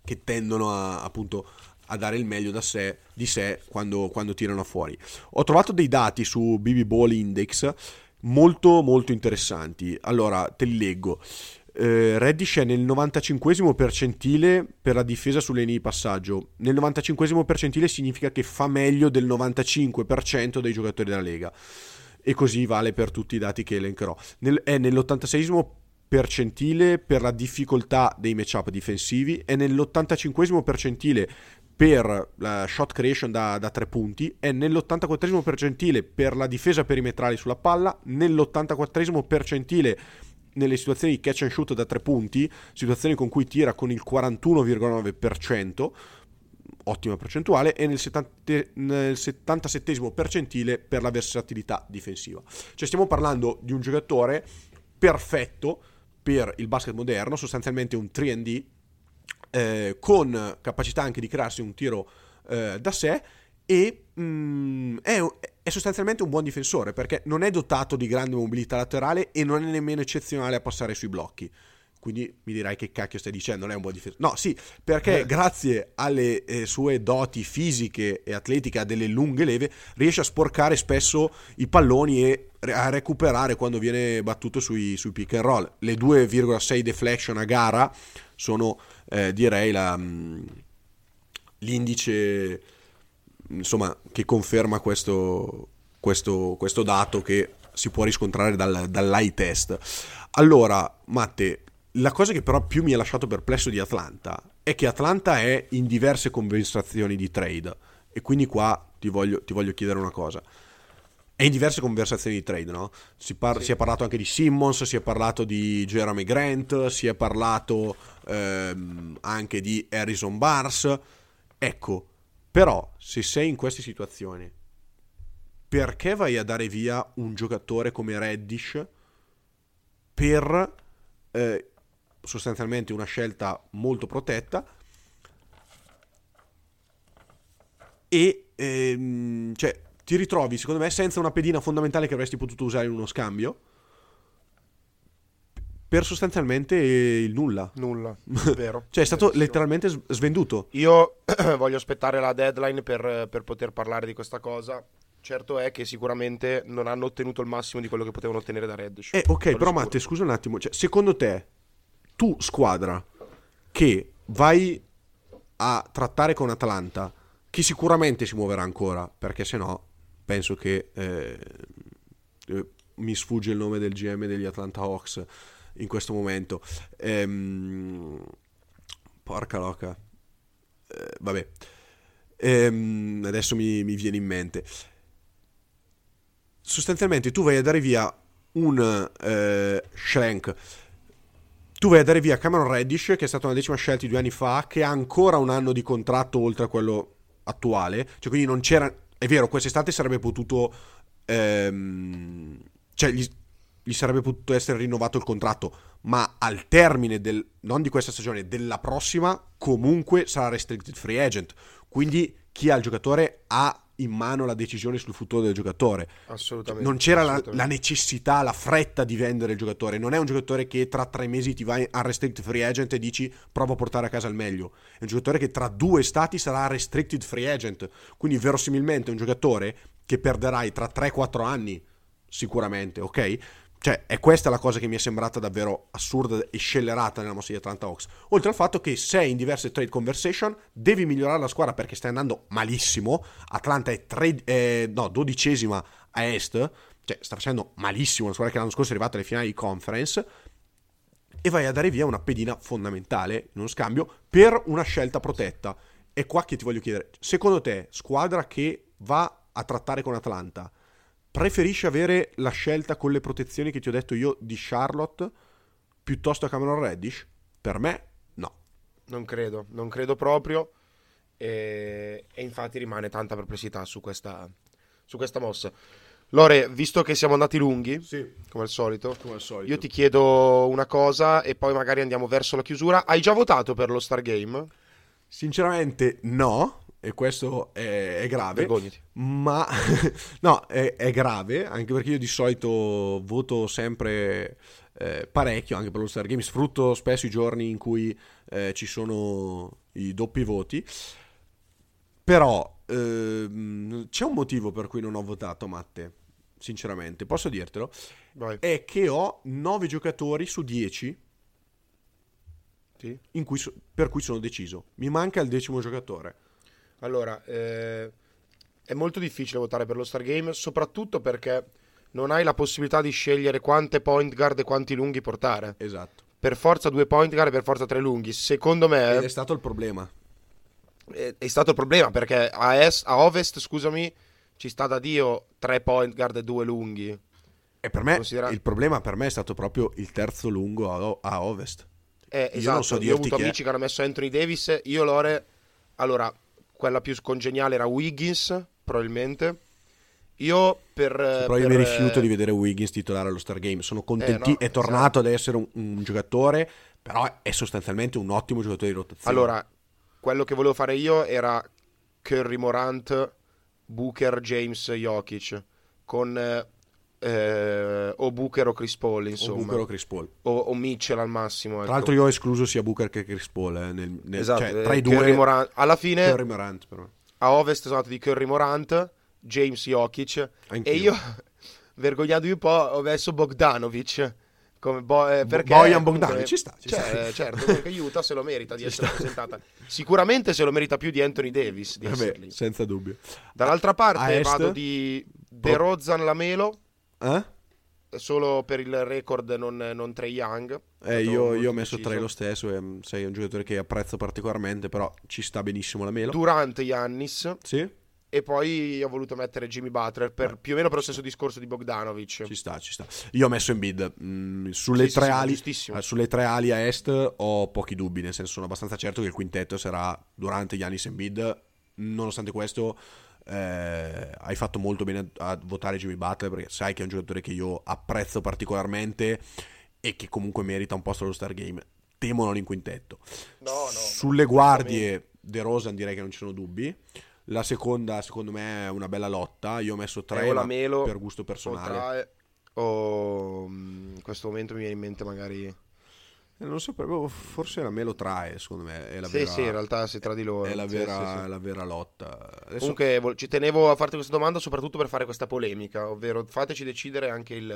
che tendono a, appunto a dare il meglio da sé, di sé quando, quando tirano fuori. Ho trovato dei dati su BB Ball Index molto molto interessanti. Allora, te li leggo eh, Reddish è nel 95 percentile per la difesa sulle linee di passaggio. Nel 95 percentile significa che fa meglio del 95% dei giocatori della Lega. E così vale per tutti i dati che elencherò. Nel, è nell'86 percentile per la difficoltà dei matchup difensivi, è nell'85 percentile per la shot creation da, da tre punti, è nell'84 percentile per la difesa perimetrale sulla palla, nell'84 percentile nelle situazioni di catch and shoot da tre punti, situazioni con cui tira con il 41,9%, ottima percentuale, e nel, 70, nel 77 percentile per la versatilità difensiva. Cioè stiamo parlando di un giocatore perfetto per il basket moderno, sostanzialmente un 3D, eh, con capacità anche di crearsi un tiro eh, da sé e mm, è, è, sostanzialmente un buon difensore perché non è dotato di grande mobilità laterale e non è nemmeno eccezionale a passare sui blocchi. Quindi mi dirai che cacchio stai dicendo, non è un buon difensore. No, sì, perché eh. grazie alle eh, sue doti fisiche e atletiche, a delle lunghe leve, riesce a sporcare spesso i palloni e a recuperare quando viene battuto sui, sui pick and roll. Le 2,6 deflection a gara sono, eh, direi, la, mm, l'indice insomma, che conferma questo, questo, questo dato che si può riscontrare dal, dall'eye test. Allora, Matte, la cosa che però più mi ha lasciato perplesso di Atlanta è che Atlanta è in diverse conversazioni di trade e quindi qua ti voglio, ti voglio chiedere una cosa. È in diverse conversazioni di trade, no? Si, par- sì. si, è parlato anche di Simmons, si è parlato di Jeremy Grant, si è parlato ehm, anche di Harrison Bars. Ecco, però, se sei in queste situazioni, perché vai a dare via un giocatore come Reddish per eh, sostanzialmente una scelta molto protetta e ehm, cioè, ti ritrovi secondo me senza una pedina fondamentale che avresti potuto usare in uno scambio per sostanzialmente il nulla. Nulla, vero. cioè è stato Verissimo. letteralmente svenduto. Io voglio aspettare la deadline per, per, poter parlare di questa cosa. Certo è che sicuramente non hanno ottenuto il massimo di quello che potevano ottenere da Reddish. Eh, ok, però Matte, scusa un attimo. Cioè, secondo te, tu squadra che vai a trattare con Atlanta, che sicuramente si muoverà ancora, perché se no penso che... Eh, eh mi sfugge il nome del GM degli Atlanta Hawks in questo momento. Ehm, porca loca. Eh, vabbè. Ehm, adesso mi, mi, viene in mente. sostanzialmente tu vai a dare via un eh, Schlenk. Tu vai a dare via Cameron Reddish, che è stata una decima scelta due anni fa, che ha ancora un anno di contratto oltre a quello attuale. Cioè, quindi non c'era. È vero, quest'estate sarebbe potuto. Ehm, cioè, gli, gli sarebbe potuto essere rinnovato il contratto, ma al termine del, non di questa stagione, della prossima, comunque sarà restricted free agent. Quindi chi ha il giocatore ha in mano la decisione sul futuro del giocatore. Assolutamente. Non c'era assolutamente. La, la, necessità, la fretta di vendere il giocatore. Non è un giocatore che tra tre mesi ti va a restricted free agent e dici provo a portare a casa il meglio. È un giocatore che tra due stati sarà restricted free agent. Quindi verosimilmente è un giocatore che perderai tra 3-4 anni sicuramente, ok? Cioè, è questa la cosa che mi è sembrata davvero assurda e scellerata nella mossa di Atlanta Hawks. Oltre al fatto che sei in diverse trade conversation, devi migliorare la squadra perché stai andando malissimo. Atlanta è tre, eh, no, dodicesima a est, cioè sta facendo malissimo la squadra che l'anno scorso è arrivata alle finali di conference. E vai a dare via una pedina fondamentale in uno scambio per una scelta protetta. E qua che ti voglio chiedere, secondo te, squadra che va a trattare con Atlanta preferisci avere la scelta con le protezioni che ti ho detto io di Charlotte piuttosto a Cameron Reddish? Per me no. Non credo, non credo proprio. E, e infatti rimane tanta perplessità su questa, su questa mossa. Lore, visto che siamo andati lunghi, sì. come, al solito, come al solito, io ti chiedo una cosa e poi magari andiamo verso la chiusura. Hai già votato per lo Stargame? Sinceramente no, e questo è, è grave. Vergognati. Ma no, è, è, grave, anche perché io di solito voto sempre eh, parecchio, anche per lo Star Game, sfrutto spesso i giorni in cui eh, ci sono i doppi voti. Però ehm, c'è un motivo per cui non ho votato Matte, sinceramente, posso dirtelo? Vai. È che ho 9 giocatori su 10 sì. cui so- per cui sono deciso. Mi manca il decimo giocatore. Allora, eh, è molto difficile votare per lo Stargame, soprattutto perché non hai la possibilità di scegliere quante point guard e quanti lunghi portare. Esatto. Per forza due point guard e per forza tre lunghi. Secondo me... Ed è stato il problema. È, è stato il problema perché a, est, a ovest, scusami, ci sta da Dio tre point guard e due lunghi. E per me Considera- il problema per me è stato proprio il terzo lungo a, o- a ovest. Eh, Io esatto, non so io ho avuto amici che hanno messo Anthony Davis. Io Lore, allora, quella più congeniale era Wiggins, probabilmente. Io per... Però io per- mi rifiuto di vedere Wiggins titolare allo Star Game. Sono contenti, Eh, no, è tornato ad essere un, un giocatore, però è sostanzialmente un ottimo giocatore di rotazione. Allora, quello che volevo fare io era Curry Morant, Booker, James, Jokic, con eh, o Booker o Chris Paul, o insomma. Booker o Chris Paul. O, o Mitchell al massimo. ecco. Tra l'altro io ho escluso sia Booker che Chris Paul. eh, nel, nel- esatto, cioè, eh, tra i due, Morant. Alla fine, Morant, a ovest sono andato di Curry Morant, James Jokic, Anch'io. e io, vergognandomi un po', ho messo Bogdanovic. Come bo- eh, perché Bojan Bogdanovic, ci sta, ci cioè, sta. eh, certo, perché aiuta se lo merita di Ci essere sta. presentata. Sicuramente se lo merita più di Anthony Davis. Di Vabbè, senza dubbio. Dall'altra A parte est? vado di De Rozan Lamelo, Eh? solo per il record non, non Trey Young. Eh, io, io ho messo deciso. tre lo stesso. E, mm, sei un giocatore che apprezzo particolarmente, però ci sta benissimo la mela. Durant Yannis Sì? e poi ho voluto mettere Jimmy Butler per, più o meno per lo stesso discorso di Bogdanovic. Ci sta, ci sta. Io ho messo Embiid. Mm, sulle, Sì, tre sì, ali, eh, sulle tre ali a est ho pochi dubbi, nel senso sono abbastanza certo che il quintetto sarà durante Giannis Embiid. Nonostante questo, eh, hai fatto molto bene a, a votare Jimmy Butler perché sai che è un giocatore che io apprezzo particolarmente e che comunque merita un posto allo Star Game. Temo non in quintetto. No, no. Sulle guardie, De Rosan direi che non ci sono dubbi. La seconda, secondo me, è una bella lotta. Io ho messo tre o ma Lamelo per gusto o personale. O mm, in questo momento mi viene in mente magari... Non so, proprio, forse la me lo trae, secondo me. È la sì, vera, sì, in realtà si tra di loro. è la vera, sì, sì. la vera lotta. Adesso, Comunque ci tenevo a farti questa domanda soprattutto per fare questa polemica, ovvero fateci decidere anche il,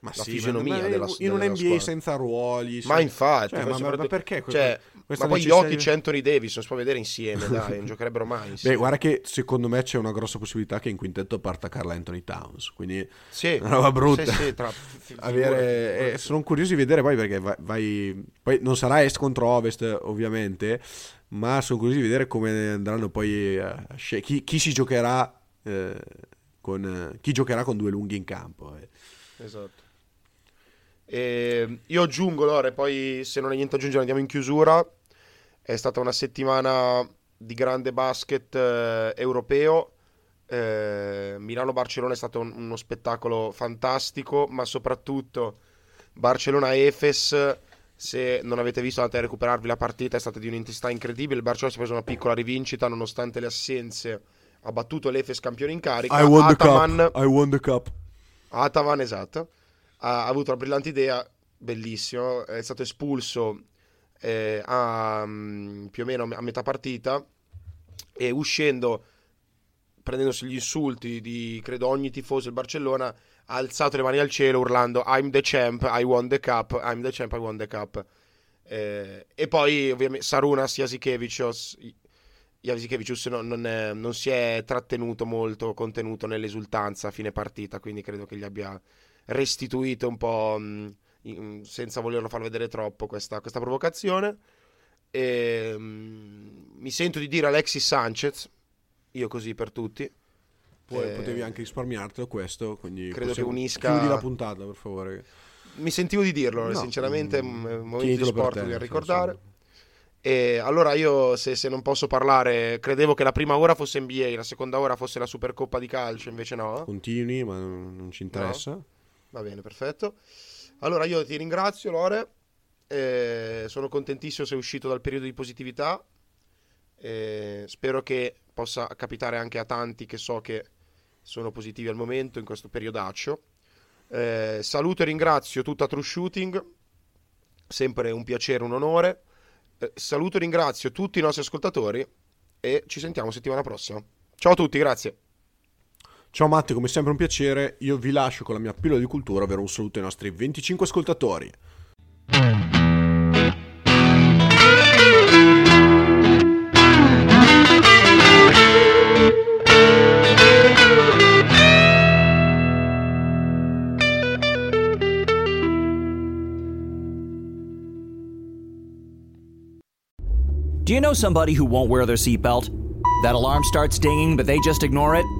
ma la sì, fisionomia ma- della- in un della NBA squadra. senza ruoli. Ma sì. infatti, Cioè, ma- ma, soprattutto- ma perché? cioè, questa ma poi necessità- Jokic e Anthony Davis non si può vedere insieme, dai, non giocherebbero mai Beh, insieme. guarda che secondo me c'è una grossa possibilità che in quintetto parta Carl Anthony Towns. Quindi sì, una roba brutta. Sì, sì, tra- avere, eh, sono curioso di vedere poi perché vai, vai- poi non sarà est contro ovest ovviamente ma sono curioso di vedere come andranno poi a chi, chi si giocherà eh, con eh, chi giocherà con due lunghi in campo. Eh. Esatto. E io aggiungo, Lore, poi se non hai niente da aggiungere andiamo in chiusura. È stata una settimana di grande basket eh, europeo. Eh, Milano-Barcellona è stato un, uno spettacolo fantastico, ma soprattutto Barcellona-Efes. Se non avete visto, andate a recuperarvi la partita, è stata di un'intensità incredibile. Il Barcellona si è preso una piccola rivincita nonostante le assenze. Ha battuto l'Efes campione in carica. I won Ataman, the cup. I won the cup. Ataman, esatto ha avuto una brillante idea, bellissimo, è stato espulso eh, a, um, più o meno a metà partita e uscendo, prendendosi gli insulti di credo ogni tifoso del Barcellona, ha alzato le mani al cielo urlando I'm the champ, I won the cup, I'm the champ, I won the cup. Eh, e poi ovviamente Sarunas Jasikevicius, Jasikevicius non, non, non si è trattenuto molto, contenuto nell'esultanza a fine partita, quindi credo che gli abbia restituito un po' mh, in, senza volerlo far vedere troppo questa, questa provocazione. E, mh, mi sento di dire Alexis Sanchez, io così per tutti. Poi eh, potevi anche risparmiartelo questo, quindi credo che unisca... Chiudi la puntata, per favore. Mi sentivo di dirlo, no, sinceramente, mm, momento di sport da ricordare. E allora io, se, se, non posso parlare, credevo che la prima ora fosse NBA, la seconda ora fosse la Supercoppa di calcio, invece no. Continui, ma non ci interessa. No. Va bene, perfetto. Allora io ti ringrazio Lore, eh, sono contentissimo sei uscito dal periodo di positività, eh, spero che possa capitare anche a tanti che so che sono positivi al momento in questo periodaccio. Eh, saluto e ringrazio tutta True Shooting, sempre un piacere, un onore. Eh, saluto e ringrazio tutti i nostri ascoltatori e ci sentiamo settimana prossima. Ciao a tutti, grazie. Ciao Matti, come sempre un piacere. Io vi lascio con la mia pillola di cultura, ovvero un saluto ai nostri 25 ascoltatori. Do you know somebody who won't wear their seatbelt? That alarm starts dinging, but they just ignore it?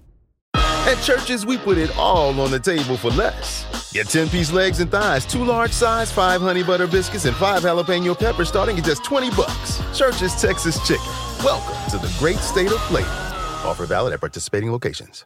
At churches, we put it all on the table for less. Get 10 piece legs and thighs, two large size, five honey butter biscuits, and five jalapeno peppers starting at just 20 bucks. Church's Texas Chicken. Welcome to the great state of flavor. Offer valid at participating locations.